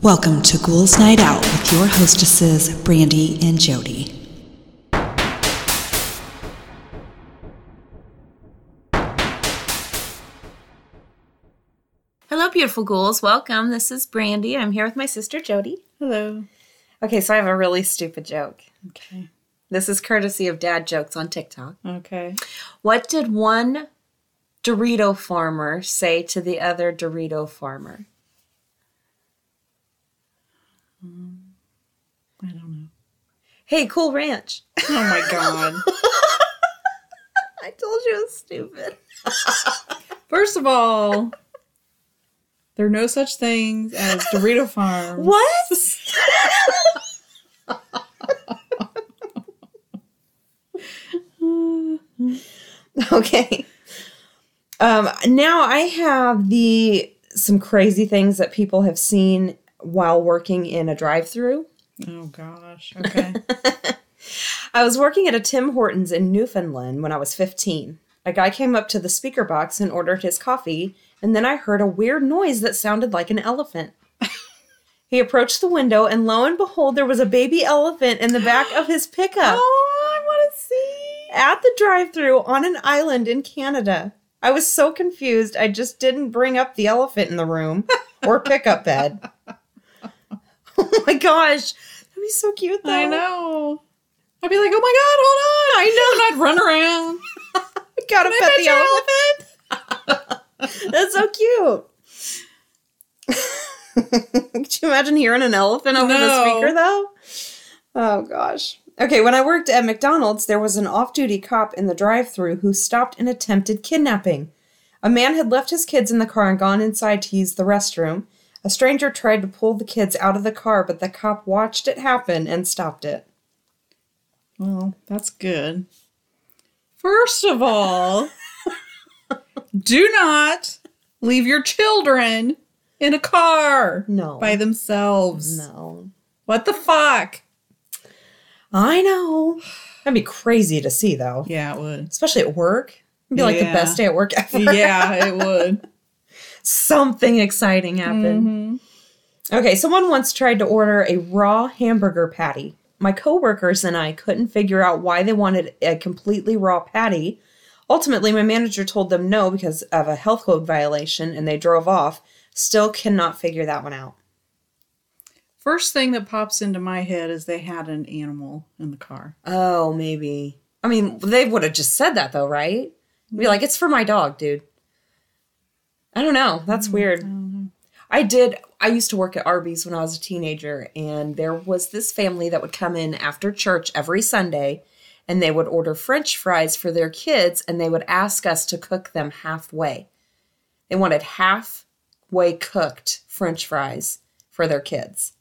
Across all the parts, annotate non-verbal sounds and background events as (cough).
Welcome to Ghouls Night Out with your hostesses, Brandy and Jody. Hello, beautiful ghouls. Welcome. This is Brandy. I'm here with my sister Jody. Hello. Okay, so I have a really stupid joke. Okay. This is courtesy of dad jokes on TikTok. Okay. What did one Dorito farmer say to the other Dorito farmer? I don't know. Hey, cool ranch. Oh my god. (laughs) I told you it was stupid. (laughs) First of all, there are no such things as Dorito Farms. What? (laughs) okay. Um, now I have the some crazy things that people have seen while working in a drive-through. Oh gosh. Okay. (laughs) (laughs) I was working at a Tim Hortons in Newfoundland when I was 15. A guy came up to the speaker box and ordered his coffee, and then I heard a weird noise that sounded like an elephant. (laughs) he approached the window, and lo and behold, there was a baby elephant in the back of his pickup (gasps) oh, I want to see. at the drive through on an island in Canada. I was so confused, I just didn't bring up the elephant in the room or pickup bed. Oh (laughs) my gosh, that'd be so cute though. I know. I'd be like, oh my god, hold on. I know. And I'd run around. (laughs) Gotta pet pet the your elephant. (laughs) That's so cute. Could you imagine hearing an elephant over the speaker though? Oh gosh. Okay, when I worked at McDonald's, there was an off duty cop in the drive through who stopped an attempted kidnapping. A man had left his kids in the car and gone inside to use the restroom. A stranger tried to pull the kids out of the car, but the cop watched it happen and stopped it. Well, that's good. First of all, (laughs) do not leave your children in a car No. by themselves. No. What the fuck? I know. That'd be crazy to see though. Yeah, it would. Especially at work. It'd be like the best day at work (laughs) ever. yeah, it would. Something exciting happened. Mm-hmm. Okay, someone once tried to order a raw hamburger patty. My coworkers and I couldn't figure out why they wanted a completely raw patty. Ultimately, my manager told them no because of a health code violation and they drove off. Still cannot figure that one out. First thing that pops into my head is they had an animal in the car. Oh, maybe. I mean, they would have just said that though, right? Be like, it's for my dog, dude. I don't know. That's weird. I did. I used to work at Arby's when I was a teenager, and there was this family that would come in after church every Sunday, and they would order French fries for their kids, and they would ask us to cook them halfway. They wanted halfway cooked French fries for their kids,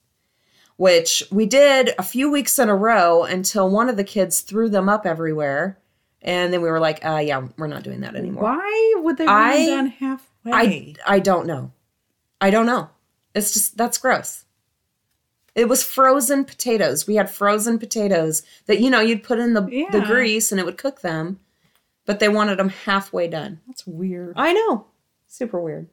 which we did a few weeks in a row until one of the kids threw them up everywhere, and then we were like, uh, "Yeah, we're not doing that anymore." Why would they want I- done halfway? I I don't know. I don't know. It's just that's gross. It was frozen potatoes. We had frozen potatoes that you know you'd put in the the grease and it would cook them, but they wanted them halfway done. That's weird. I know, super weird.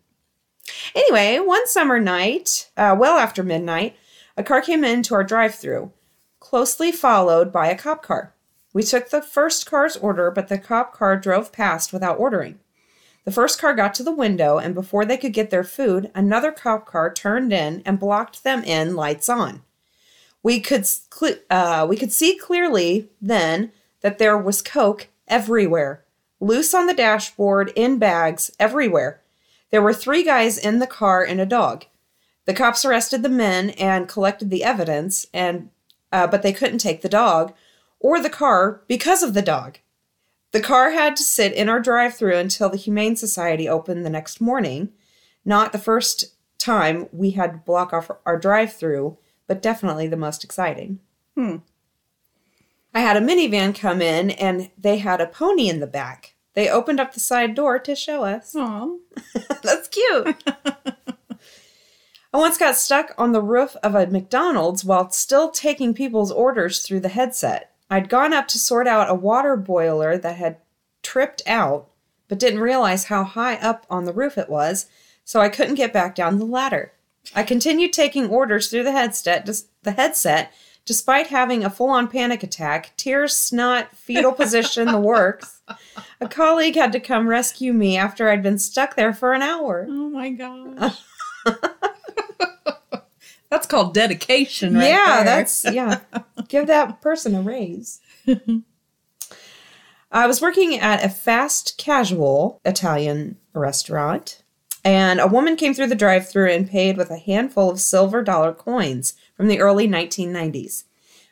Anyway, one summer night, uh, well after midnight, a car came into our drive-through, closely followed by a cop car. We took the first car's order, but the cop car drove past without ordering. The first car got to the window, and before they could get their food, another cop car turned in and blocked them in, lights on. We could uh, we could see clearly then that there was coke everywhere, loose on the dashboard, in bags, everywhere. There were three guys in the car and a dog. The cops arrested the men and collected the evidence, and uh, but they couldn't take the dog or the car because of the dog. The car had to sit in our drive-through until the Humane Society opened the next morning. Not the first time we had to block off our drive-through, but definitely the most exciting. Hmm. I had a minivan come in and they had a pony in the back. They opened up the side door to show us. Aw. (laughs) That's cute. I once got stuck on the roof of a McDonald's while still taking people's orders through the headset. I'd gone up to sort out a water boiler that had tripped out, but didn't realize how high up on the roof it was, so I couldn't get back down the ladder. I continued taking orders through the headset, the headset, despite having a full-on panic attack, tears, snot, fetal position, the works. A colleague had to come rescue me after I'd been stuck there for an hour. Oh my gosh. (laughs) that's called dedication, right yeah, there. that's (laughs) yeah. Give that person a raise. I was working at a fast casual Italian restaurant, and a woman came through the drive-through and paid with a handful of silver dollar coins from the early 1990s.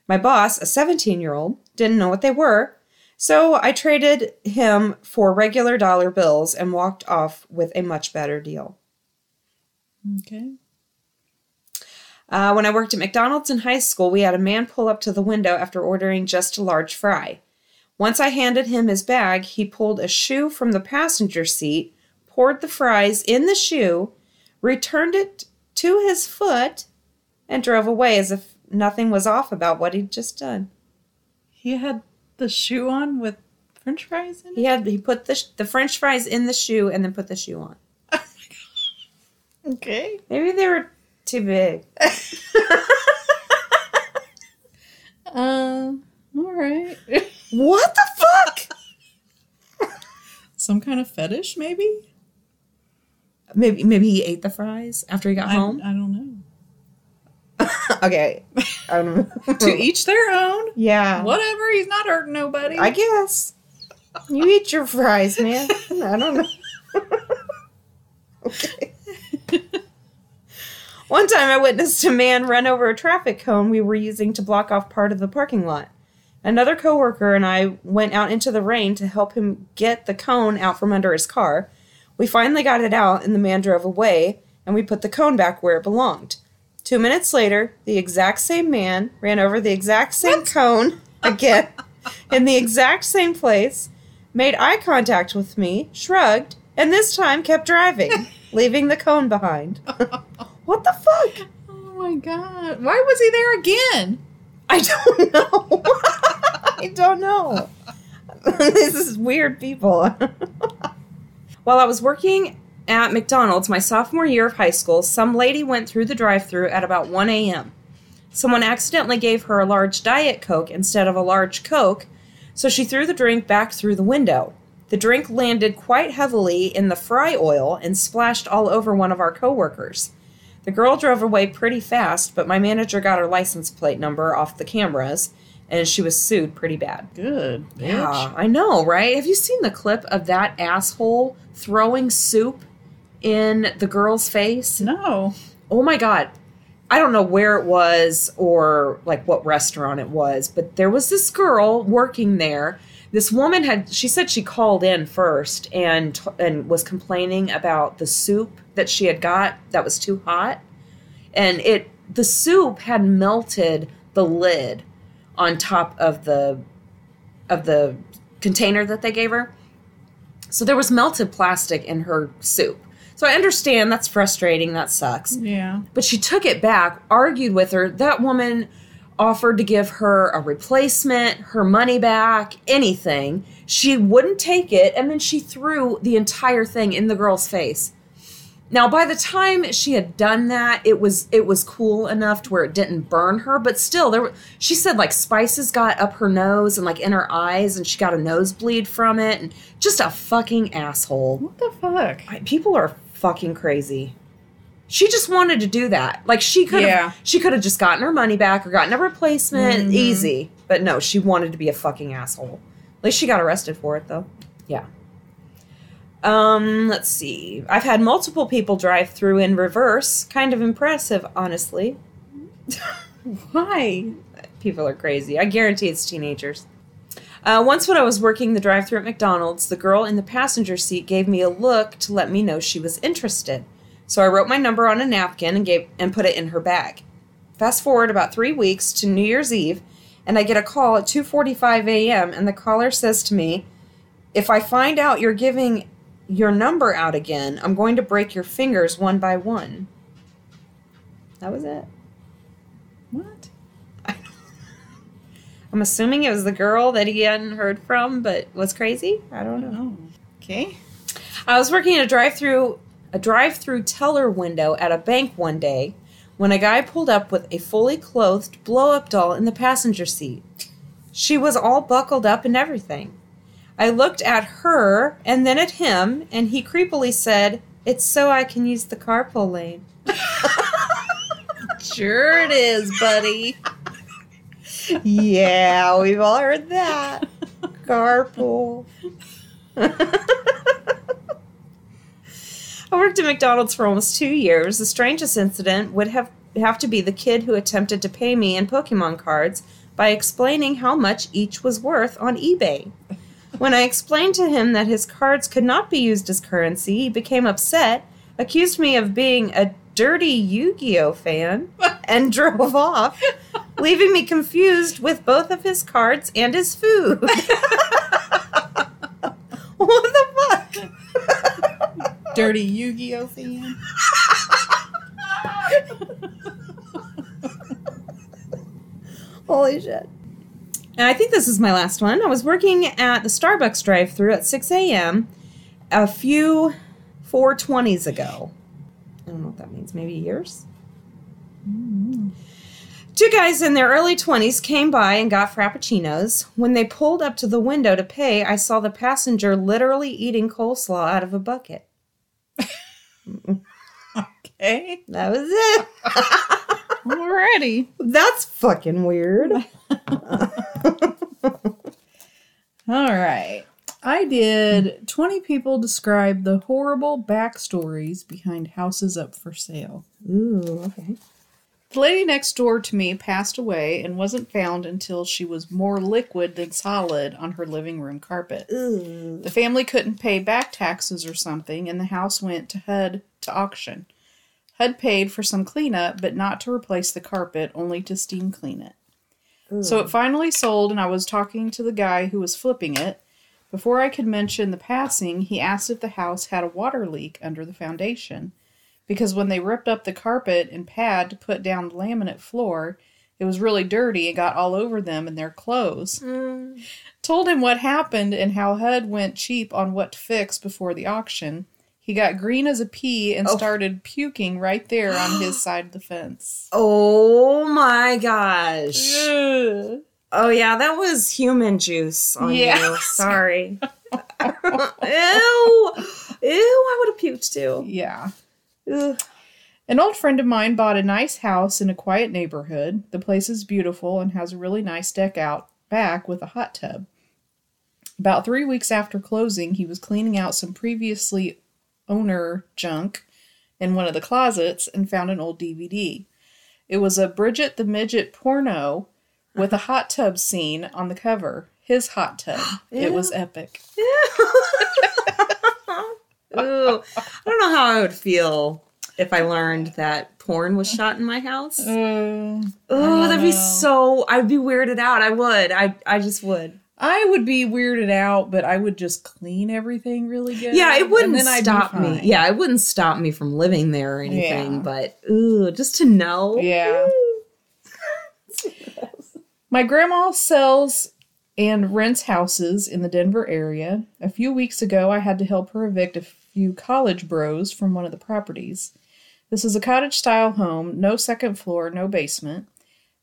My boss, a 17-year-old, didn't know what they were, so I traded him for regular dollar bills and walked off with a much better deal. okay. Uh, when I worked at McDonald's in high school, we had a man pull up to the window after ordering just a large fry. Once I handed him his bag, he pulled a shoe from the passenger seat, poured the fries in the shoe, returned it to his foot, and drove away as if nothing was off about what he'd just done. He had the shoe on with French fries in it. He had he put the the French fries in the shoe and then put the shoe on. (laughs) Okay. Maybe they were too big. (laughs) Um. all right. What the fuck? Some kind of fetish, maybe. Maybe maybe he ate the fries after he got I, home. I don't know. (laughs) okay. I don't (laughs) to each their own. Yeah. Whatever. He's not hurting nobody. I guess. You eat your fries, man. I don't know. okay. One time I witnessed a man run over a traffic cone we were using to block off part of the parking lot. Another coworker and I went out into the rain to help him get the cone out from under his car. We finally got it out and the man drove away and we put the cone back where it belonged. Two minutes later, the exact same man ran over the exact same cone (laughs) again in the exact same place, made eye contact with me, shrugged, and this time kept driving, (laughs) leaving the cone behind. (laughs) what the fuck? oh my god. Why was he there again? I don't know. (laughs) I don't know. (laughs) this is weird people. (laughs) While I was working at McDonald's my sophomore year of high school, some lady went through the drive through at about 1 a.m. Someone accidentally gave her a large Diet Coke instead of a large Coke, so she threw the drink back through the window. The drink landed quite heavily in the fry oil and splashed all over one of our coworkers. The girl drove away pretty fast, but my manager got her license plate number off the cameras, and she was sued pretty bad. Good. Yeah, I know, right? Have you seen the clip of that asshole throwing soup in the girl's face? No. Oh my god. I don't know where it was or like what restaurant it was, but there was this girl working there. This woman had she said she called in first and and was complaining about the soup that she had got that was too hot. And it the soup had melted the lid on top of the of the container that they gave her. So there was melted plastic in her soup. So I understand that's frustrating, that sucks. Yeah. But she took it back, argued with her. That woman offered to give her a replacement, her money back, anything. She wouldn't take it, and then she threw the entire thing in the girl's face. Now, by the time she had done that, it was it was cool enough to where it didn't burn her, but still, there. Were, she said like spices got up her nose and like in her eyes, and she got a nosebleed from it, and just a fucking asshole. What the fuck? People are fucking crazy. She just wanted to do that. Like she could have Yeah. she could have just gotten her money back or gotten a replacement Mhm. easy. But no, she wanted to be a fucking asshole. At least she got arrested for it though. Yeah. Um, let's see. I've had multiple people drive through in reverse. Kind of impressive, honestly. (laughs) Why? People are crazy. I guarantee it's teenagers. Uh, once, when I was working the drive through at McDonald's, the girl in the passenger seat gave me a look to let me know she was interested. So I wrote my number on a napkin and gave and put it in her bag. Fast forward about three weeks to New Year's Eve, and I get a call at 2:45 a.m. and the caller says to me, "If I find out you're giving your number out again, I'm going to break your fingers one by one." That was it. What? (laughs) I'm assuming it was the girl that he hadn't heard from, but was crazy. I don't know. Okay. I was working at a drive-through a drive through teller window at a bank one day when a guy pulled up with a fully clothed blow up doll in the passenger seat. She was all buckled up and everything. I looked at her and then at him, and he creepily said, It's so I can use the carpool lane. (laughs) Sure it is, buddy. yeah, we've all heard that. Carpool. I worked at McDonald's for almost two years. The strangest incident would have have to be the kid who attempted to pay me in Pokemon cards by explaining how much each was worth on eBay. When I explained to him that his cards could not be used as currency, he became upset, accused me of being a dirty Yu Gi Oh fan, (laughs) and drove off, leaving me confused with both of his cards and his food. (laughs) what the fuck? (laughs) Dirty Yu-Gi-Oh fan. Holy shit. And I think this is my last one. I was working at the Starbucks drive through at 6 a.m. a few 420s ago. I don't know what that means. Maybe years? Mm-hmm. Two guys in their early 20s came by and got frappuccinos. When they pulled up to the window to pay, I saw the passenger literally eating coleslaw out of a bucket. (laughs) Okay. That was it. (laughs) Alrighty. That's fucking weird. (laughs) All right. I did 20 people describe the horrible backstories behind houses up for sale. Ooh, okay. The lady next door to me passed away and wasn't found until she was more liquid than solid on her living room carpet. Ooh. The family couldn't pay back taxes or something, and the house went to HUD to auction. HUD paid for some cleanup, but not to replace the carpet, only to steam clean it. So it hmm. finally sold, and I was talking to the guy who was flipping it. Before I could mention the passing, he asked if the house had a water leak under the foundation. Because when they ripped up the carpet and pad to put down the laminate floor, it was really dirty and got all over them and their clothes. Hmm. Told him what happened and how HUD went cheap on what to fix before the auction. He got green as a pea and Oh. started puking right there on his (gasps) side of the fence. Oh my gosh. Ugh. Oh yeah, that was human juice on Yeah. you. Sorry. (laughs) Ew. Ew, I would have puked too. Yeah. Ugh. An old friend of mine bought a nice house in a quiet neighborhood. The place is beautiful and has a really nice deck out back with a hot tub. About three weeks after closing, he was cleaning out some previously owner junk in one of the closets and found an old DVD. It was a Bridget the Midget porno with a hot tub scene on the cover. His hot tub. (gasps) It was epic. (laughs) Ooh. I don't know how I would feel if I learned that porn was shot in my house. Uh, Oh, that'd be so I'd be weirded out. I would. I I just would. I would be weirded out, but I would just clean everything really good. Yeah, it wouldn't stop me. Yeah, it wouldn't stop me from living there or anything, Yeah. but ooh, just to know. Yeah. (laughs) My grandma sells and rents houses in the Denver area. A few weeks ago, I had to help her evict a few college bros from one of the properties. This is a cottage style home, no second floor, no basement.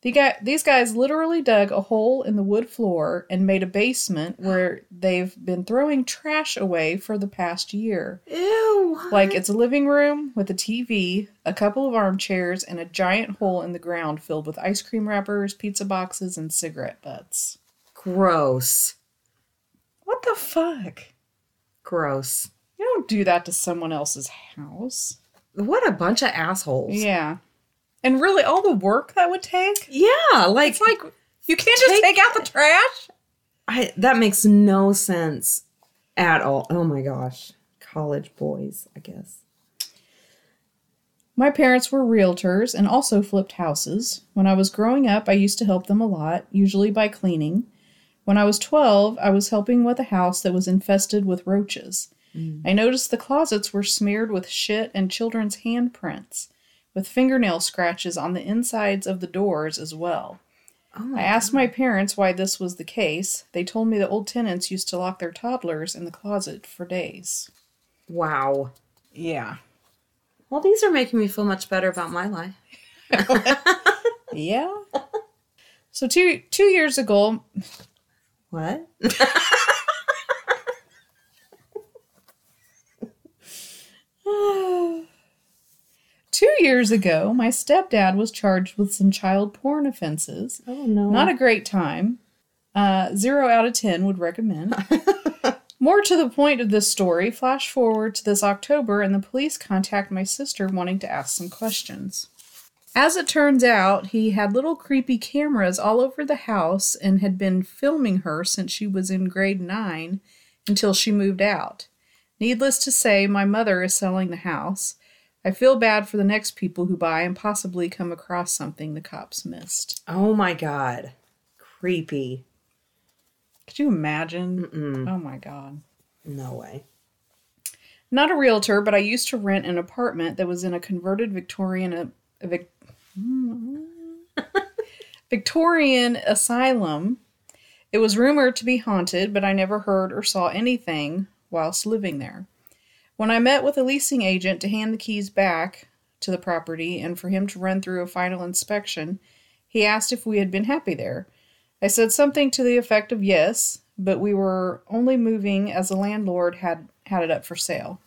The guy, these guys literally dug a hole in the wood floor and made a basement where they've been throwing trash away for the past year. Ew. Like it's a living room with a TV, a couple of armchairs, and a giant hole in the ground filled with ice cream wrappers, pizza boxes, and cigarette butts. gross. What the fuck? Gross. You don't do that to someone else's house. What a bunch of assholes. Yeah. And really, all the work that would take? Yeah, like It's like, you can't just Take- take out the trash? I that makes no sense at all. Oh my gosh. College boys, I guess. My parents were realtors and also flipped houses. When I was growing up, I used to help them a lot, usually by cleaning. When I was 12, I was helping with a house that was infested with roaches. Mm. I noticed the closets were smeared with shit and children's handprints, with fingernail scratches on the insides of the doors as well. Oh I asked my parents why this was the case. They told me the old tenants used to lock their toddlers in the closet for days. Wow. Yeah. Well, these are making me feel much better about my life. (laughs) Yeah. So two two years ago, What? (laughs) two years ago, my stepdad was charged with some child porn offenses. Oh no. Not a great time. Uh, zero out of ten would recommend. (laughs) More to the point of this story, flash forward to this October, and the police contact my sister wanting to ask some questions. As it turns out, he had little creepy cameras all over the house and had been filming her since she was in grade 9 until she moved out. Needless to say, my mother is selling the house. I feel bad for the next people who buy and possibly come across something the cops missed. Oh my god. Creepy. Could you imagine? Mm-mm. Oh my god. No way. Not a realtor, but I used to rent an apartment that was in a converted Victorian a, a Vic, (laughs) Victorian asylum. It was rumored to be haunted, but I never heard or saw anything whilst living there. When I met with a leasing agent to hand the keys back to the property and for him to run through a final inspection, he asked if we had been happy there. I said something to the effect of yes, but we were only moving as the landlord had had it up for sale.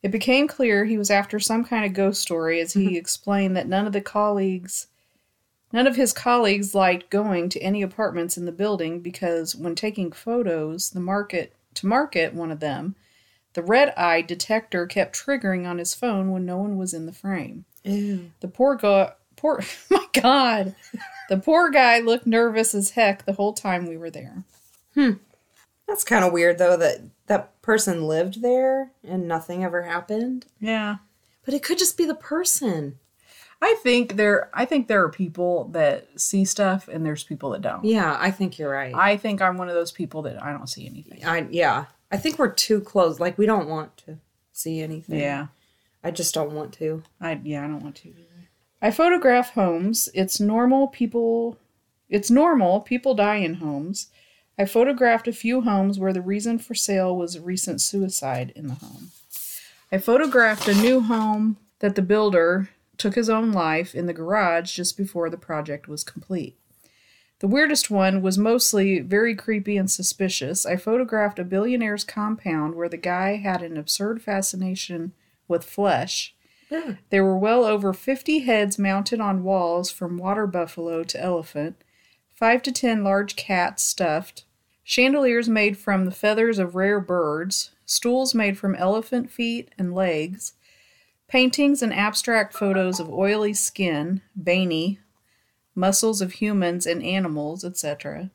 It became clear he was after some kind of ghost story as he (laughs) explained that none of the colleagues none of his colleagues liked going to any apartments in the building because when taking photos, the market to market one of them, the red eye detector kept triggering on his phone when no one was in the frame. Ew. The poor guy, poor, (laughs) my God, the poor guy looked nervous as heck the whole time we were there. Hmm. That's kind of weird though that that person lived there and nothing ever happened. Yeah, But it could just be the person. I think there, I think there are people that see stuff, and there's people that don't. Yeah, I think you're right. I think I'm one of those people that I don't see anything. I yeah. I think we're too close. Like we don't want to see anything. Yeah, I just don't want to. I yeah, I don't want to either. I photograph homes. It's normal people. It's normal people die in homes. I photographed a few homes where the reason for sale was a recent suicide in the home. I photographed a new home that the builder took his own life in the garage just before the project was complete. The weirdest one was mostly very creepy and suspicious. I photographed a billionaire's compound where the guy had an absurd fascination with flesh. Hmm. There were well over 50 heads mounted on walls from water buffalo to elephant, 5 to 10 large cats stuffed, chandeliers made from the feathers of rare birds, stools made from elephant feet and legs, paintings and abstract photos of oily skin, veiny, muscles of humans and animals, etc.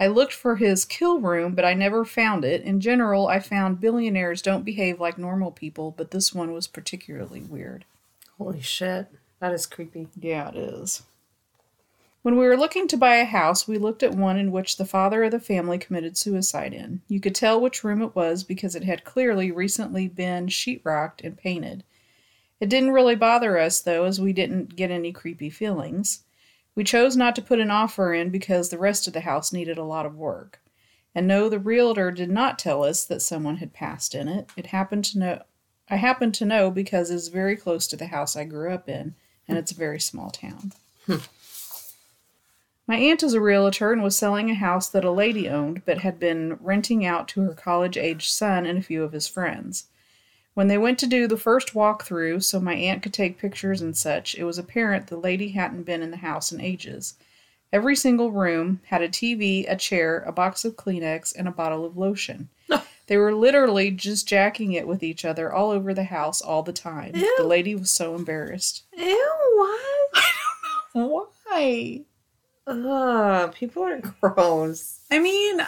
I looked for his kill room, but I never found it. In general, I found billionaires don't behave like normal people, but this one was particularly weird. Holy shit. That is creepy. Yeah, it is. When we were looking to buy a house, we looked at one in which the father of the family committed suicide in. You could tell which room it was because it had clearly recently been sheetrocked and painted. It didn't really bother us, though, as we didn't get any creepy feelings. We chose not to put an offer in because the rest of the house needed a lot of work. And no, the realtor did not tell us that someone had passed in it. It happened to know I happened to know because it's very close to the house I grew up in, and it's a very small town. Hmm. My aunt is a realtor and was selling a house that a lady owned but had been renting out to her college aged son and a few of his friends. When they went to do the first walkthrough so my aunt could take pictures and such, it was apparent the lady hadn't been in the house in ages. Every single room had a TV, a chair, a box of Kleenex, and a bottle of lotion. they were literally just jacking it with each other all over the house all the time. Ew. The lady was so embarrassed. Ew, what? Why? Ugh, people are (laughs) gross. I mean,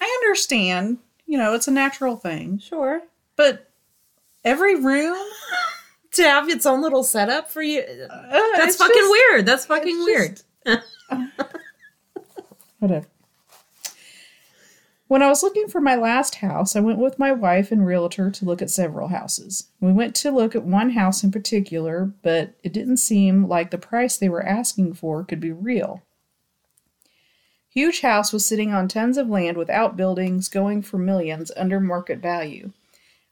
I understand, you know, it's a natural thing, Sure. but every room (laughs) To have its own little setup for you. uh, That's fucking just- weird. That's fucking weird. (laughs) Whatever. When I was looking for my last house, I went with my wife and realtor to look at several houses. We went to look at one house in particular, but it didn't seem like the price they were asking for could be real. Huge house was sitting on tons of land with outbuildings going for millions under market value.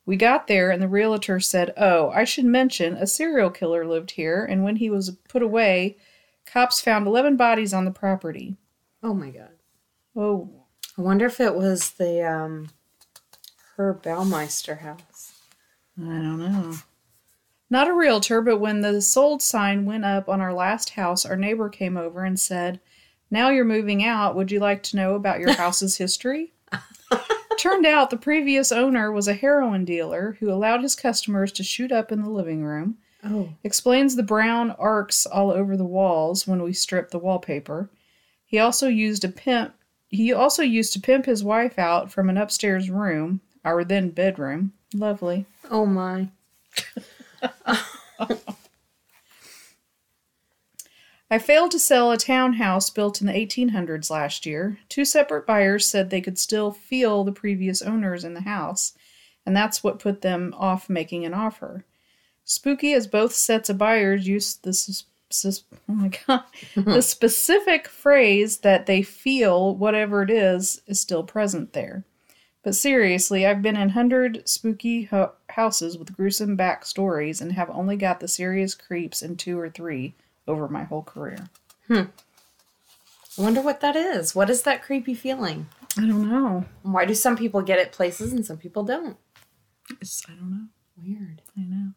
We got there, and the realtor said, Oh, I should mention a serial killer lived here, and when he was put away, cops found 11 bodies on the property. Oh my god. Oh, I wonder if it was the um Herb Baumeister house. I don't know. Not a realtor, but when the sold sign went up on our last house, our neighbor came over and said, Now you're moving out. Would you like to know about your (laughs) house's history? (laughs) Turned out the previous owner was a heroin dealer who allowed his customers to shoot up in the living room. Oh. Explains the brown arcs all over the walls when we stripped the wallpaper. He also used a pimp. He also used to pimp his wife out from an upstairs room, our then bedroom. Lovely. Oh my. (laughs) I failed to sell a townhouse built in the 1800s last year. Two separate buyers said they could still feel the previous owners in the house, and that's what put them off making an offer. Spooky as both sets of buyers used the sus- sus- oh my god (laughs) the specific phrase that they feel whatever it is is still present there. But seriously, I've been in hundred spooky ho- houses with gruesome backstories and have only got the serious creeps in two or three over my whole career. Hmm. I wonder what that is. What is that creepy feeling? I don't know. Why do some people get it places and some people don't? It's, I don't know. Weird. I know.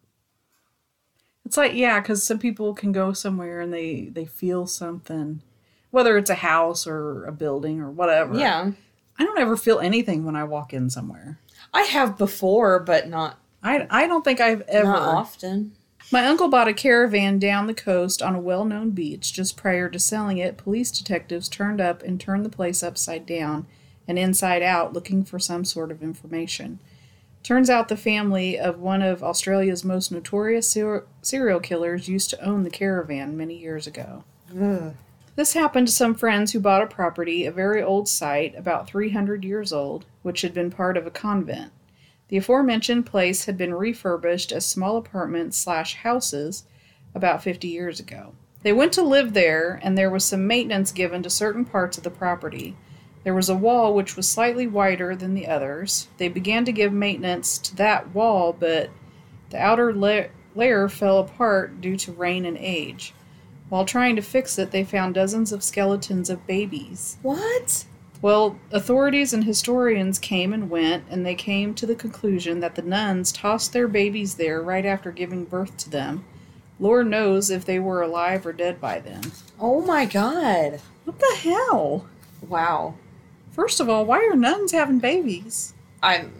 It's like yeah, because some people can go somewhere and they they feel something, whether it's a house or a building or whatever. Yeah. I don't ever feel anything when I walk in somewhere. I have before, but not I I don't think I've ever. not often. My uncle bought a caravan down the coast on a well known beach. Just prior to selling it, police detectives turned up and turned the place upside down and inside out looking for some sort of information. Turns out the family of one of Australia's most notorious ser- serial killers used to own the caravan many years ago. This happened to some friends who bought a property, a very old site, about 300 years old, which had been part of a convent. The aforementioned place had been refurbished as small apartments slash houses about 50 years ago. They went to live there, and there was some maintenance given to certain parts of the property. There was a wall which was slightly wider than the others. They began to give maintenance to that wall, but the outer la- layer fell apart due to rain and age. While trying to fix it, they found dozens of skeletons of babies. What? Well, authorities and historians came and went, and they came to the conclusion that the nuns tossed their babies there right after giving birth to them. Lord knows if they were alive or dead by then. Oh my god. What the hell? Wow. First of all, why are nuns having babies? I'm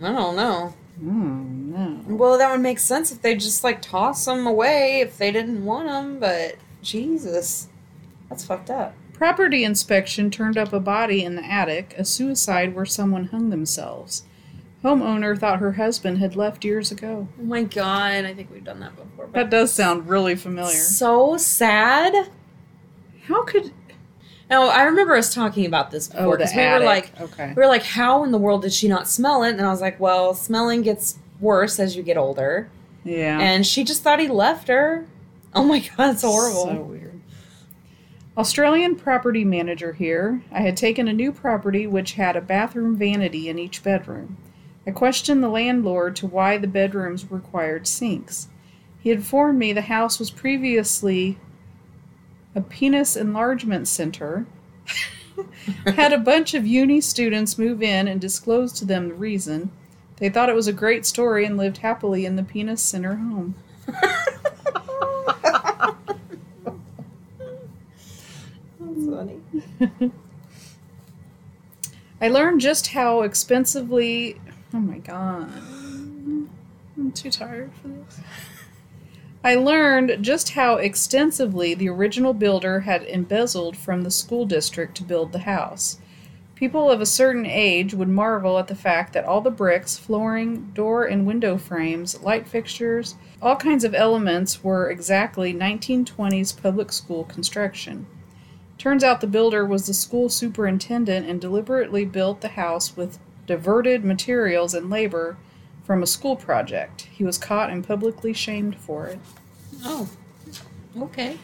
I don't know. Hmm, no. Well, that would make sense if they just like toss them away if they didn't want them, but Jesus. That's fucked up. Property inspection turned up a body in the attic, a suicide where someone hung themselves. Homeowner thought her husband had left years ago. Oh my god, I think we've done that before. That does sound really familiar. so sad. How could No, I remember us talking about this oh, before Oh, the because we attic. were like, okay. we were like, how in the world did she not smell it? And I was like, well, smelling gets worse as you get older. Yeah. And she just thought he left her. Oh my god, it's horrible. So weird. Australian property manager here. I had taken a new property which had a bathroom vanity in each bedroom. I questioned the landlord to why the bedrooms required sinks. He informed me the house was previously a penis enlargement center. (laughs) had a bunch of uni students move in and disclosed to them the reason. They thought it was a great story and lived happily in the penis center home. (laughs) Funny. (laughs) I learned just how expensively. Oh my god. I'm too tired for this. I learned just how extensively the original builder had embezzled from the school district to build the house. People of a certain age would marvel at the fact that all the bricks, flooring, door and window frames, light fixtures, all kinds of elements were exactly 1920s public school construction. Turns out the builder was the school superintendent and deliberately built the house with diverted materials and labor from a school project. He was caught and publicly shamed for it. Oh. Okay.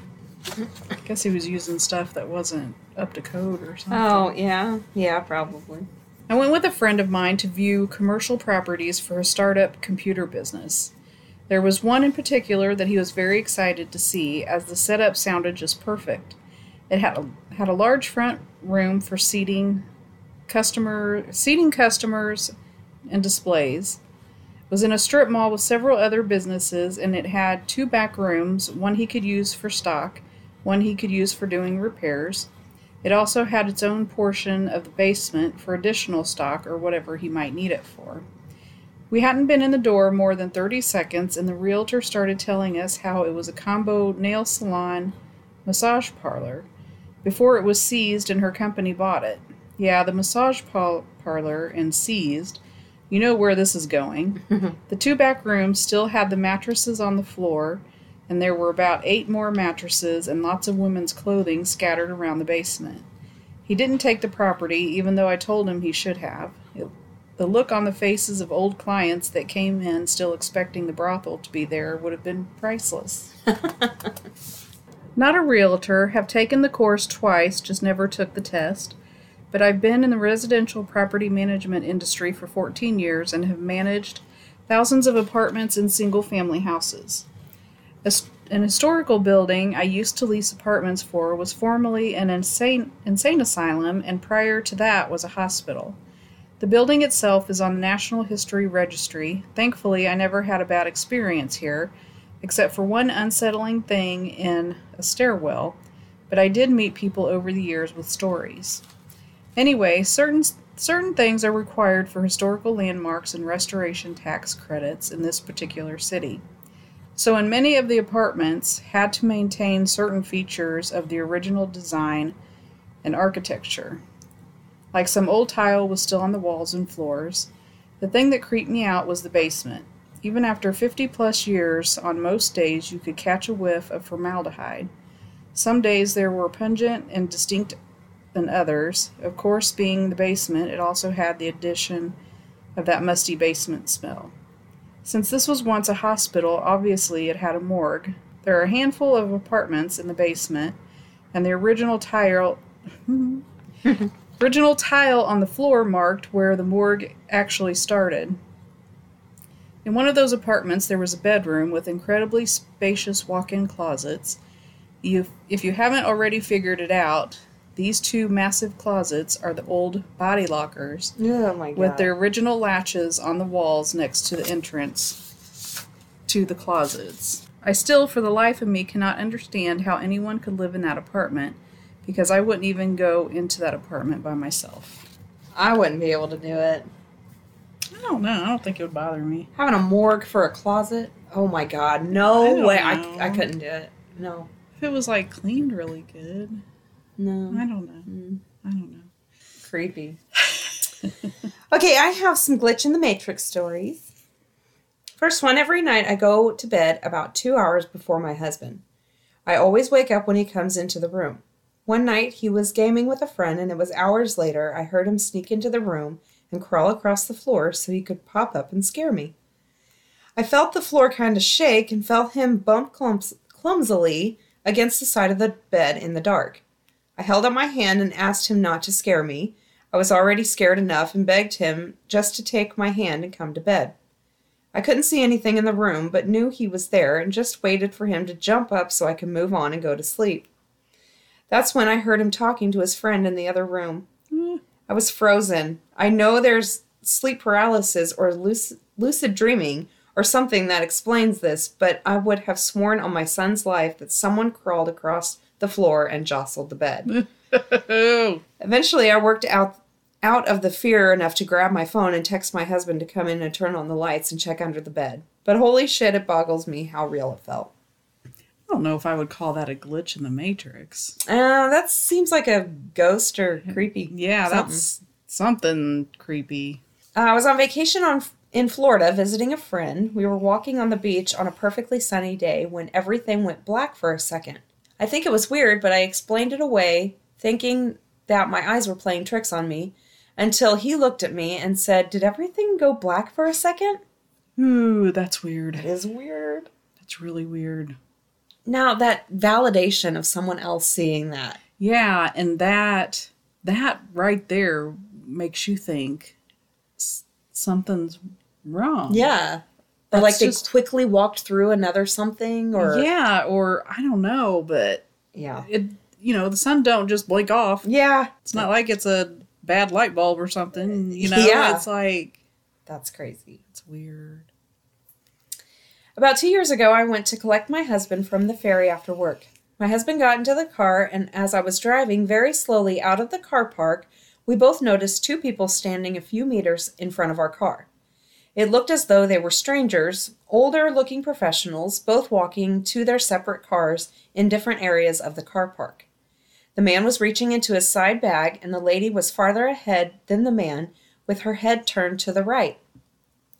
I guess he was using stuff that wasn't up to code or something. Oh, yeah. Yeah, probably. I went with a friend of mine to view commercial properties for a startup computer business. There was one in particular that he was very excited to see as the setup sounded just perfect. It had a, had a large front room for seating customer seating customers and displays. It was in a strip mall with several other businesses and it had two back rooms, one he could use for stock, one he could use for doing repairs. It also had its own portion of the basement for additional stock or whatever he might need it for. We hadn't been in the door more than 30 seconds, and the realtor started telling us how it was a combo nail salon massage parlor before it was seized and her company bought it. Yeah, the massage par- parlor and seized. You know where this is going. (laughs) the two back rooms still had the mattresses on the floor, and there were about eight more mattresses and lots of women's clothing scattered around the basement. He didn't take the property, even though I told him he should have. It, the look on the faces of old clients that came in still expecting the brothel to be there would have been priceless. (laughs) Not a realtor, have taken the course twice, just never took the test. But I've been in the residential property management industry for 14 years and have managed thousands of apartments and single family houses. An historical building I used to lease apartments for was formerly an insane, insane asylum, and prior to that was a hospital. The building itself is on the National History Registry. Thankfully, I never had a bad experience here, except for one unsettling thing in a stairwell, but I did meet people over the years with stories. Anyway, certain certain things are required for historical landmarks and restoration tax credits in this particular city. So in many of the apartments had to maintain certain features of the original design and architecture. Like some old tile was still on the walls and floors. The thing that creeped me out was the basement. Even after 50 plus years, on most days you could catch a whiff of formaldehyde. Some days there were pungent and distinct than others. Of course, being the basement, it also had the addition of that musty basement smell. Since this was once a hospital, obviously it had a morgue. There are a handful of apartments in the basement, and the original tile (laughs) original tile on the floor marked where the morgue actually started. In one of those apartments, there was a bedroom with incredibly spacious walk in closets. You, if you haven't already figured it out, these two massive closets are the old body lockers Oh my god. with their original latches on the walls next to the entrance to the closets. I still, for the life of me, cannot understand how anyone could live in that apartment because I wouldn't even go into that apartment by myself. I wouldn't be able to do it. I don't know. I don't think it would bother me. Having a morgue for a closet? Oh my god. No don't way. know. I, I couldn't do it. No. If it was like cleaned really good, No. I don't know. Mm. I don't know. Creepy. (laughs) okay, I have some glitch in the matrix stories. First one every night I go to bed about two hours before my husband. I always wake up when he comes into the room. One night he was gaming with a friend, and it was hours later I heard him sneak into the room and crawl across the floor so he could pop up and scare me. I felt the floor kind of shake and felt him bump clumps- clumsily against the side of the bed in the dark. I held out my hand and asked him not to scare me. I was already scared enough and begged him just to take my hand and come to bed. I couldn't see anything in the room, but knew he was there and just waited for him to jump up so I could move on and go to sleep. That's when I heard him talking to his friend in the other room. Mm. I was frozen. I know there's sleep paralysis or lucid, lucid dreaming or something that explains this, but I would have sworn on my son's life that someone crawled across the floor and jostled the bed. (laughs) Eventually, I worked out out of the fear enough to grab my phone and text my husband to come in and turn on the lights and check under the bed. But holy shit, it boggles me how real it felt. I don't know if I would call that a glitch in the Matrix. Uh, that seems like a ghost or creepy. Yeah, something. that's something creepy. Uh, I was on vacation on in Florida visiting a friend. We were walking on the beach on a perfectly sunny day when everything went black for a second. I think it was weird, but I explained it away, thinking that my eyes were playing tricks on me, until he looked at me and said, "Did everything go black for a second? Ooh, that's weird. It is weird. That's really weird. Now that validation of someone else seeing that. Yeah, and that that right there makes you think something's wrong. Yeah. Or That's like they quickly walked through another something or yeah, or I don't know, but Yeah. it you know the sun don't just blink off. Yeah. It's not like it's a bad light bulb or something. You know, Yeah. it's like That's crazy. it's weird. About two years ago, I went to collect my husband from the ferry after work. My husband got into the car, and as I was driving very slowly out of the car park, we both noticed two people standing a few meters in front of our car. It looked as though they were strangers, older looking professionals, both walking to their separate cars in different areas of the car park. The man was reaching into his side bag, and the lady was farther ahead than the man, with her head turned to the right.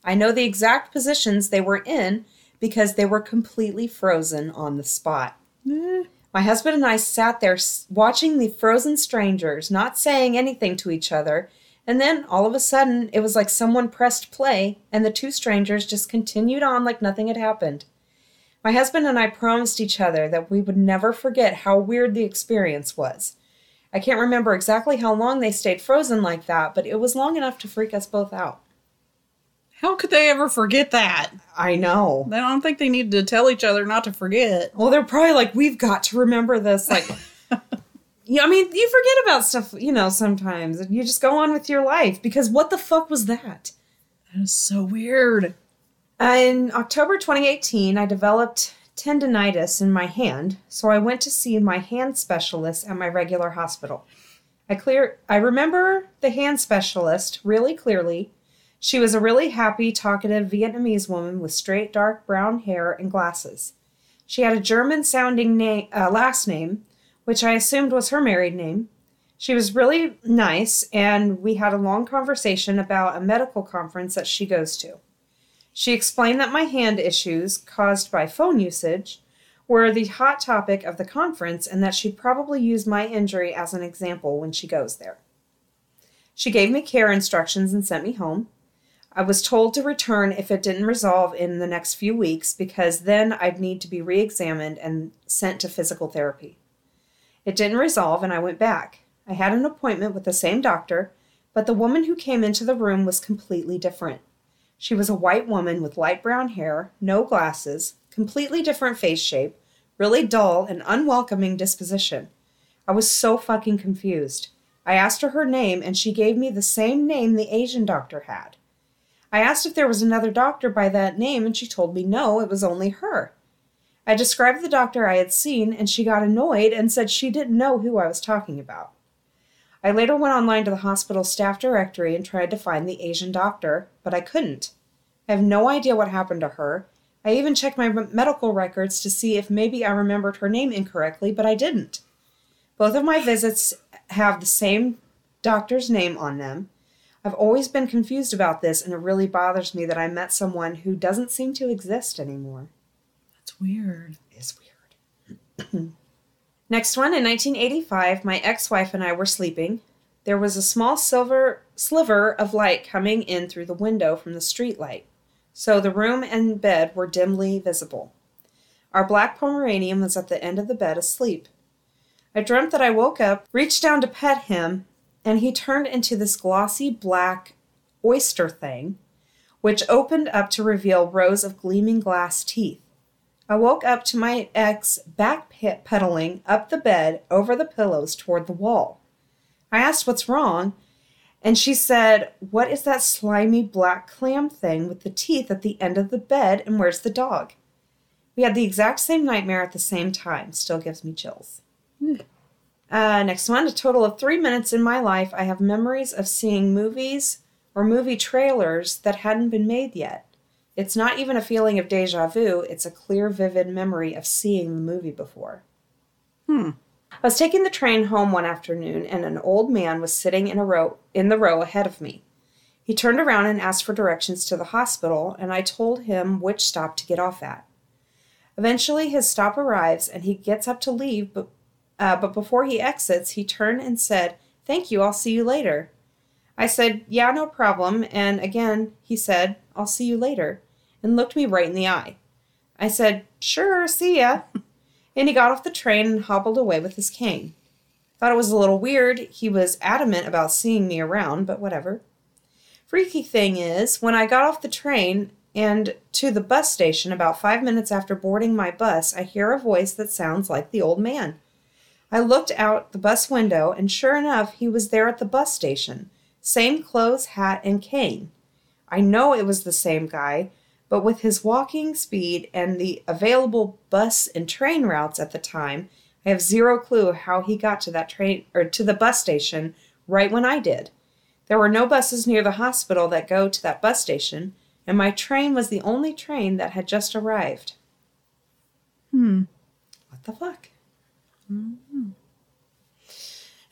I know the exact positions they were in because they were completely frozen on the spot. Eh, My husband and I sat there watching the frozen strangers, not saying anything to each other, and then all of a sudden it was like someone pressed play and the two strangers just continued on like nothing had happened. My husband and I promised each other that we would never forget how weird the experience was. I can't remember exactly how long they stayed frozen like that, but it was long enough to freak us both out. How could they ever forget that? I know. I don't think they need to tell each other not to forget. Well, they're probably like, we've got to remember this. Like, (laughs) yeah, I mean, you forget about stuff, you know, sometimes, and you just go on with your life because what the fuck was that? That is so weird. In October 2018, I developed tendonitis in my hand, so I went to see my hand specialist at my regular hospital. I clear I remember the hand specialist really clearly. She was a really happy, talkative Vietnamese woman with straight dark brown hair and glasses. She had a German sounding name, uh, last name, which I assumed was her married name. She was really nice, and we had a long conversation about a medical conference that she goes to. She explained that my hand issues caused by phone usage were the hot topic of the conference and that she'd probably use my injury as an example when she goes there. She gave me care instructions and sent me home. I was told to return if it didn't resolve in the next few weeks because then I'd need to be re examined and sent to physical therapy. It didn't resolve and I went back. I had an appointment with the same doctor, but the woman who came into the room was completely different. She was a white woman with light brown hair, no glasses, completely different face shape, really dull and unwelcoming disposition. I was so fucking confused. I asked her her name, and she gave me the same name the Asian doctor had. I asked if there was another doctor by that name, and she told me no, it was only her. I described the doctor I had seen, and she got annoyed and said she didn't know who I was talking about. I later went online to the hospital staff directory and tried to find the Asian doctor, but I couldn't. I have no idea what happened to her. I even checked my medical records to see if maybe I remembered her name incorrectly, but I didn't. Both of my visits have the same doctor's name on them. I've always been confused about this, and it really bothers me that I met someone who doesn't seem to exist anymore. That's weird. It's weird. (clears throat) Next one, in 1985, my ex wife and I were sleeping. There was a small silver sliver of light coming in through the window from the street light, so the room and bed were dimly visible. Our black Pomeranian was at the end of the bed asleep. I dreamt that I woke up, reached down to pet him, and he turned into this glossy black oyster thing, which opened up to reveal rows of gleaming glass teeth. I woke up to my ex backpedaling up the bed over the pillows toward the wall. I asked what's wrong, and she said, What is that slimy black clam thing with the teeth at the end of the bed, and where's the dog? We had the exact same nightmare at the same time. Still gives me chills. Hmm. Uh, next one, a total of three minutes in my life, I have memories of seeing movies or movie trailers that hadn't been made yet. It's not even a feeling of deja vu, it's a clear, vivid memory of seeing the movie before. Hmm. I was taking the train home one afternoon and an old man was sitting in a row in the row ahead of me. He turned around and asked for directions to the hospital, and I told him which stop to get off at. Eventually, his stop arrives and he gets up to leave, but, uh, but before he exits, he turned and said, Thank you, I'll see you later. I said, Yeah, no problem. And again, he said, I'll see you later, and looked me right in the eye. I said, Sure, see ya. (laughs) and he got off the train and hobbled away with his cane. Thought it was a little weird. He was adamant about seeing me around, but whatever. Freaky thing is, when I got off the train and to the bus station about five minutes after boarding my bus, I hear a voice that sounds like the old man. I looked out the bus window, and sure enough, he was there at the bus station. Same clothes, hat, and cane. I know it was the same guy, but with his walking speed and the available bus and train routes at the time, I have zero clue how he got to that train or to the bus station right when I did. There were no buses near the hospital that go to that bus station, and my train was the only train that had just arrived. Hmm. What the fuck?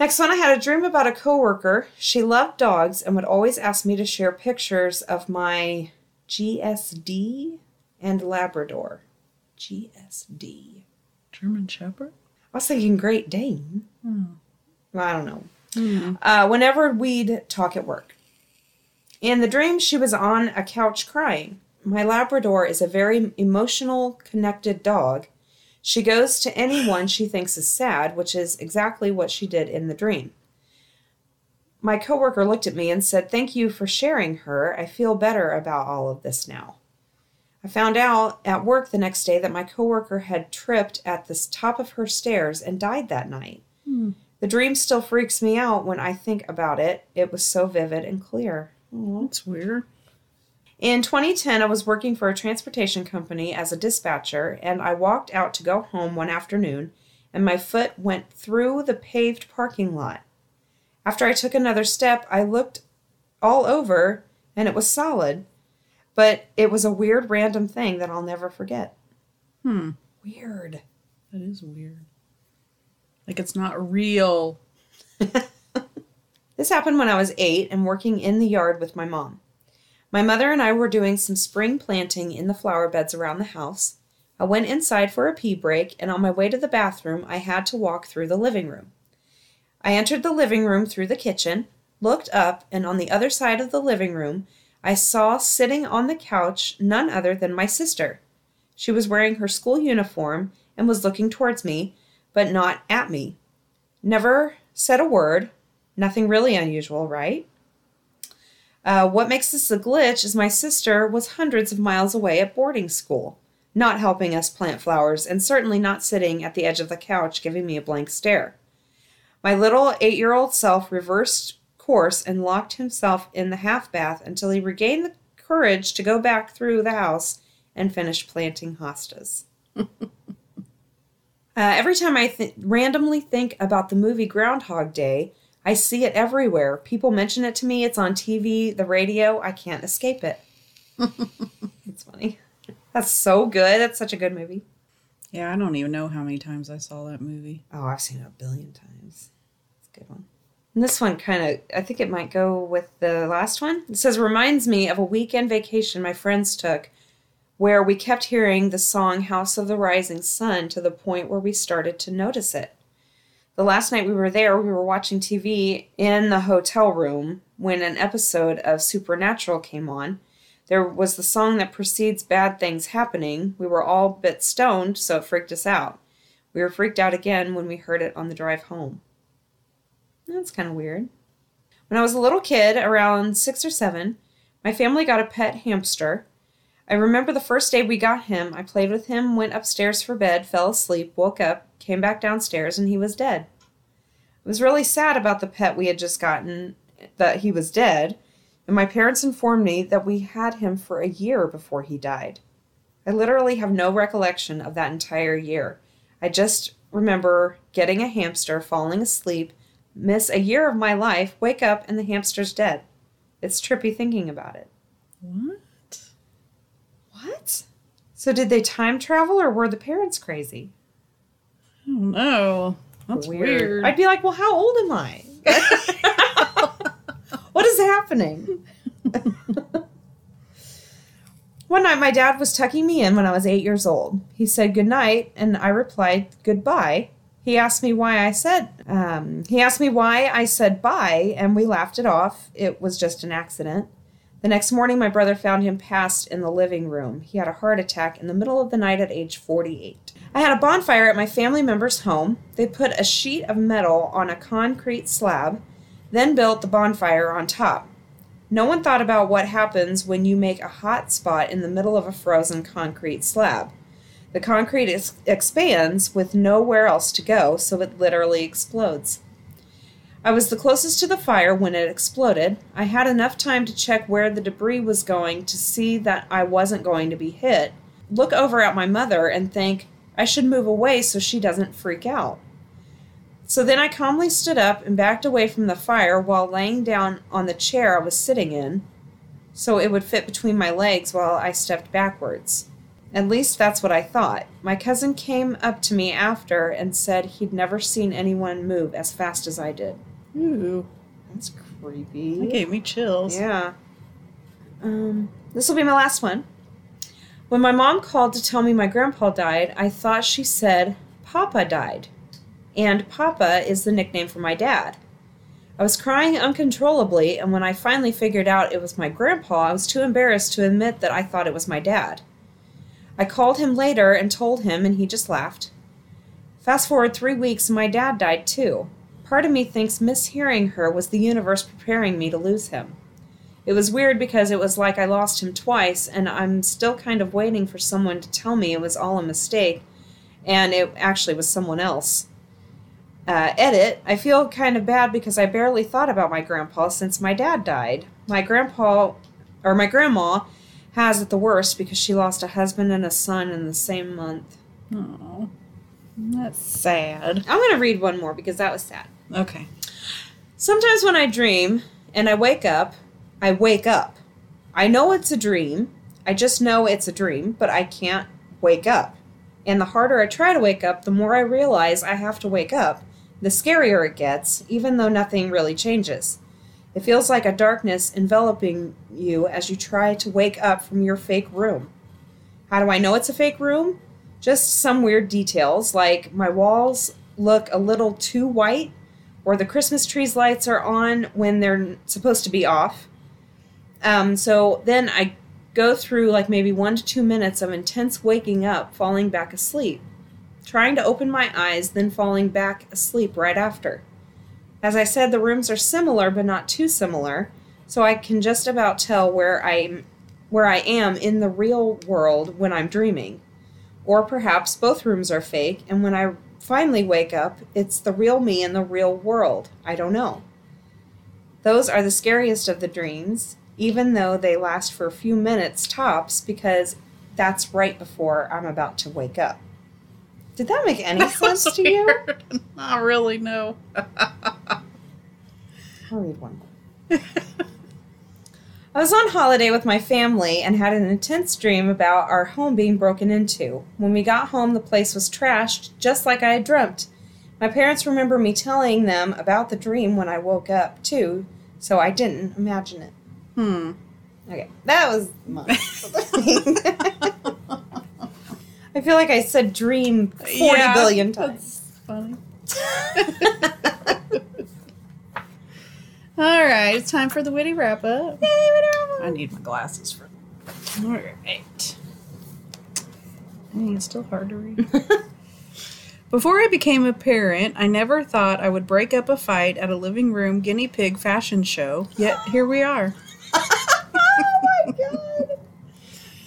Next one, I had a dream about a coworker. She loved dogs and would always ask me to share pictures of my GSD and Labrador. GSD. German Shepherd? I was thinking Great Dane. Hmm. Well, I don't know. Uh, whenever we'd talk at work. In the dream, she was on a couch crying. My Labrador is a very emotional, connected dog. She goes to anyone she thinks is sad, which is exactly what she did in the dream. My coworker looked at me and said, Thank you for sharing her. I feel better about all of this now. I found out at work the next day that my coworker had tripped at the top of her stairs and died that night. Hmm. The dream still freaks me out when I think about it. It was so vivid and clear. Aw. That's weird. In 2010, I was working for a transportation company as a dispatcher, and I walked out to go home one afternoon, and my foot went through the paved parking lot. After I took another step, I looked all over, and it was solid, but it was a weird random thing that I'll never forget. Hmm. Weird. That is weird. Like it's not real. (laughs) This happened when I was eight and working in the yard with my mom. My mother and I were doing some spring planting in the flower beds around the house. I went inside for a pee break, and on my way to the bathroom, I had to walk through the living room. I entered the living room through the kitchen, looked up, and on the other side of the living room, I saw sitting on the couch none other than my sister. She was wearing her school uniform and was looking towards me, but not at me. Never said a word. Nothing really unusual, right? Uh, what makes this a glitch is my sister was hundreds of miles away at boarding school, not helping us plant flowers, and certainly not sitting at the edge of the couch giving me a blank stare. My little eight year old self reversed course and locked himself in the half bath until he regained the courage to go back through the house and finish planting hostas. (laughs) uh, every time I th- randomly think about the movie Groundhog Day, I see it everywhere. People mention it to me. It's on TV, the radio. I can't escape it. (laughs) it's funny. That's so good. That's such a good movie. Yeah, I don't even know how many times I saw that movie. Oh, I've seen it a billion times. It's a good one. And this one kind of, I think it might go with the last one. It says, reminds me of a weekend vacation my friends took where we kept hearing the song House of the Rising Sun to the point where we started to notice it. The last night we were there, we were watching TV in the hotel room when an episode of Supernatural came on. There was the song that precedes Bad Things Happening. We were all a bit stoned, so it freaked us out. We were freaked out again when we heard it on the drive home. That's kind of weird. When I was a little kid, around six or seven, my family got a pet hamster. I remember the first day we got him, I played with him, went upstairs for bed, fell asleep, woke up, came back downstairs, and he was dead. I was really sad about the pet we had just gotten, that he was dead, and my parents informed me that we had him for a year before he died. I literally have no recollection of that entire year. I just remember getting a hamster, falling asleep, miss a year of my life, wake up, and the hamster's dead. It's trippy thinking about it. What? What? So did they time travel or were the parents crazy? I don't know. That's weird. I'd be like, well, how old am I? (laughs) what is happening? One night, my dad was tucking me in when I was eight years old. He said good night, and I replied goodbye. He asked me why I said. Um, he asked me why I said bye, and we laughed it off. It was just an accident. The next morning, my brother found him passed in the living room. He had a heart attack in the middle of the night at age 48. I had a bonfire at my family member's home. They put a sheet of metal on a concrete slab, then built the bonfire on top. No one thought about what happens when you make a hot spot in the middle of a frozen concrete slab. The concrete ex- expands with nowhere else to go, so it literally explodes. I was the closest to the fire when it exploded. I had enough time to check where the debris was going to see that I wasn't going to be hit, look over at my mother, and think I should move away so she doesn't freak out. So then I calmly stood up and backed away from the fire while laying down on the chair I was sitting in so it would fit between my legs while I stepped backwards. At least that's what I thought. My cousin came up to me after and said he'd never seen anyone move as fast as I did. Ooh, That's creepy. that gave me chills. Yeah. Um, this will be my last one. When my mom called to tell me my grandpa died, I thought she said Papa died. And Papa is the nickname for my dad. I was crying uncontrollably, and when I finally figured out it was my grandpa, I was too embarrassed to admit that I thought it was my dad. I called him later and told him, and he just laughed. Fast forward three weeks, and my dad died too. Part of me thinks mishearing her was the universe preparing me to lose him. It was weird because it was like I lost him twice, and I'm still kind of waiting for someone to tell me it was all a mistake and it actually was someone else. Uh, edit, I feel kind of bad because I barely thought about my grandpa since my dad died. My grandpa, or my grandma, has it the worst because she lost a husband and a son in the same month. Oh, that's sad. I'm going to read one more because that was sad. Okay. Sometimes when I dream and I wake up, I wake up. I know it's a dream. I just know it's a dream, but I can't wake up. And the harder I try to wake up, the more I realize I have to wake up. The scarier it gets, even though nothing really changes. It feels like a darkness enveloping you as you try to wake up from your fake room. How do I know it's a fake room? Just some weird details, like my walls look a little too white, or the Christmas tree's lights are on when they're supposed to be off. Um, so then I go through like maybe one to two minutes of intense waking up, falling back asleep, trying to open my eyes, then falling back asleep right after. As I said, the rooms are similar but not too similar, so I can just about tell where I'm where I am in the real world when I'm dreaming. Or perhaps both rooms are fake, and when I finally wake up, it's the real me in the real world. I don't know. Those are the scariest of the dreams, even though they last for a few minutes tops, because that's right before I'm about to wake up. Did that make any (laughs) sense to you? (laughs) Not really, no. I'll read one more. (laughs) I was on holiday with my family and had an intense dream about our home being broken into. When we got home, the place was trashed, just like I had dreamt. My parents remember me telling them about the dream when I woke up, too, so I didn't imagine it. Hmm. Okay, that was mine. (laughs) (laughs) I feel like I said dream forty Yeah, billion times. That's funny. (laughs) All right, it's time for the witty wrap up. I need my glasses for. All right. Dang, It's still hard to read. (laughs) Before I became a parent, I never thought I would break up a fight at a living room guinea pig fashion show. Yet here we are. (laughs) oh my god.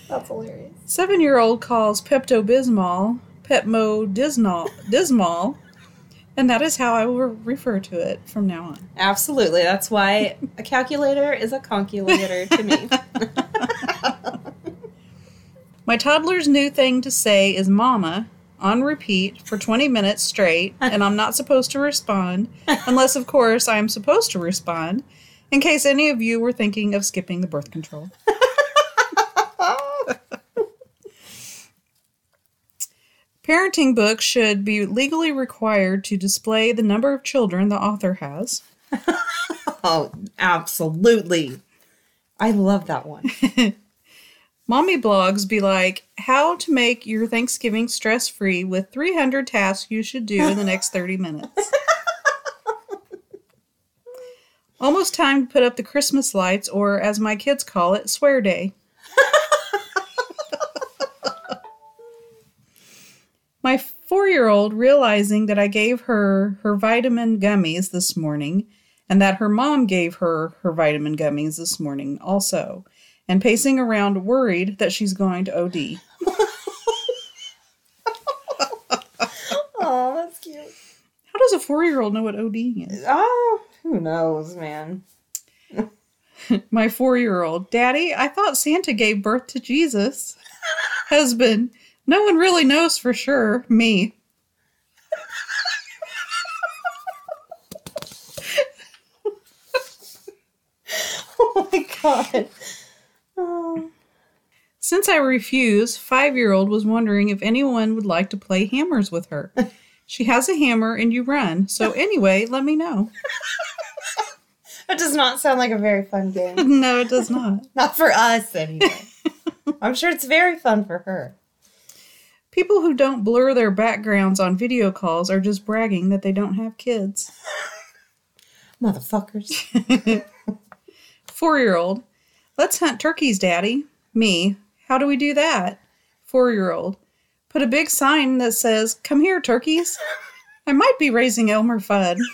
That's hilarious. Seven year old calls Pepto Bismol Petmo Disnol Dismal, and that is how I will refer to it from now on. Absolutely. That's why a calculator is a conculator to me. (laughs) My toddler's new thing to say is mama on repeat for 20 minutes straight, and I'm not supposed to respond, unless, of course, I am supposed to respond, in case any of you were thinking of skipping the birth control. Parenting books should be legally required to display the number of children the author has. (laughs) oh, absolutely. I love that one. (laughs) Mommy blogs be like, how to make your Thanksgiving stress free with 300 tasks you should do in the next 30 (laughs) minutes. Almost time to put up the Christmas lights, or as my kids call it, swear day. My four year old realizing that I gave her her vitamin gummies this morning and that her mom gave her her vitamin gummies this morning also, and pacing around worried that she's going to OD. Oh, (laughs) that's cute. How does a four year old know what OD is? Oh, who knows, man? (laughs) My four year old, Daddy, I thought Santa gave birth to Jesus. Husband, no one really knows for sure. Me. (laughs) Oh my god. Oh. Since I refuse, five year old was wondering if anyone would like to play hammers with her. She has a hammer and you run. So, (laughs) anyway, let me know. (laughs) That does not sound like a very fun game. no, it does not. not for us, anyway. I'm sure it's very fun for her. People who don't blur their backgrounds on video calls are just bragging that they don't have kids. (laughs) Motherfuckers. (laughs) Four year old, let's hunt turkeys, Daddy. Me, how do we do that? Four year old, put a big sign that says, Come here, turkeys. I might be raising Elmer Fudd. (laughs)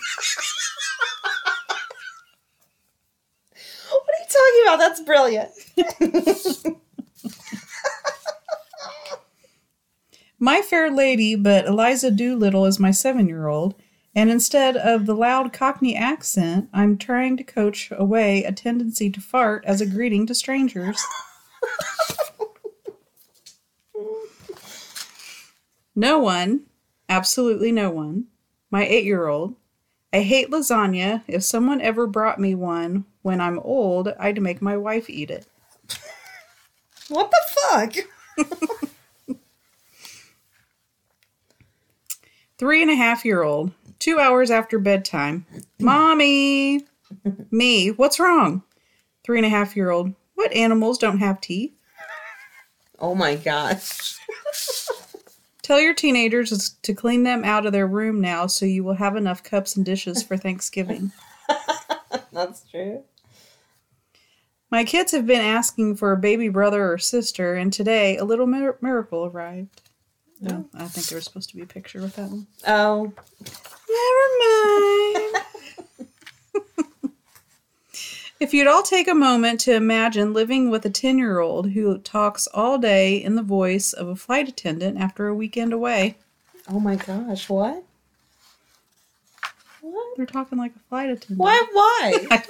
What are you talking about? That's brilliant. My fair lady, but Eliza Doolittle is my seven year old, and instead of the loud Cockney accent, I'm trying to coach away a tendency to fart as a greeting to strangers. (laughs) no one, absolutely no one, my eight year old. I hate lasagna. If someone ever brought me one when I'm old, I'd make my wife eat it. What the fuck? (laughs) Three and a half year old, two hours after bedtime. Mommy! Me, what's wrong? Three and a half year old, what animals don't have teeth? Oh my gosh. Tell your teenagers to clean them out of their room now so you will have enough cups and dishes for Thanksgiving. (laughs) That's true. My kids have been asking for a baby brother or sister, and today a little mir- miracle arrived. No, oh. I think there was supposed to be a picture with that one. Oh. Never mind. (laughs) if you'd all take a moment to imagine living with a 10 year old who talks all day in the voice of a flight attendant after a weekend away, Oh my gosh. What? What? they're talking like a flight attendant. Why? Why?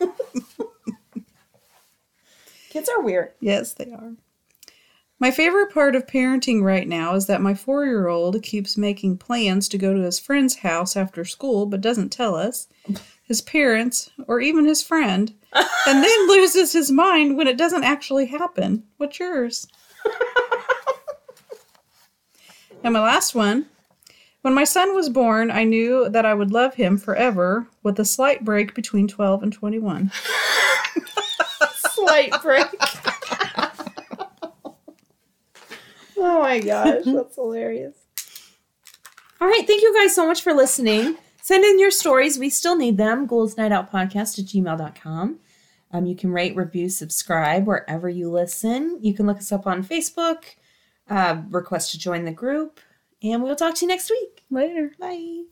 (laughs) (laughs) Kids are weird. Yes, they are. My favorite part of parenting right now is that my four year old keeps making plans to go to his friend's house after school but doesn't tell us, his parents, or even his friend, (laughs) and then loses his mind when it doesn't actually happen. What's yours? and my last one. When my son was born, I knew that I would love him forever with a slight break between 12 and 21. (laughs) Slight break. (laughs) oh my gosh, that's hilarious. All right, thank you guys so much for listening. Send in your stories. We still need them. Gold's Night Out Podcast at gmail.com. Um, you can rate, review, subscribe wherever you listen. You can look us up on Facebook, uh, request to join the group, and we'll talk to you next week. Later. Bye.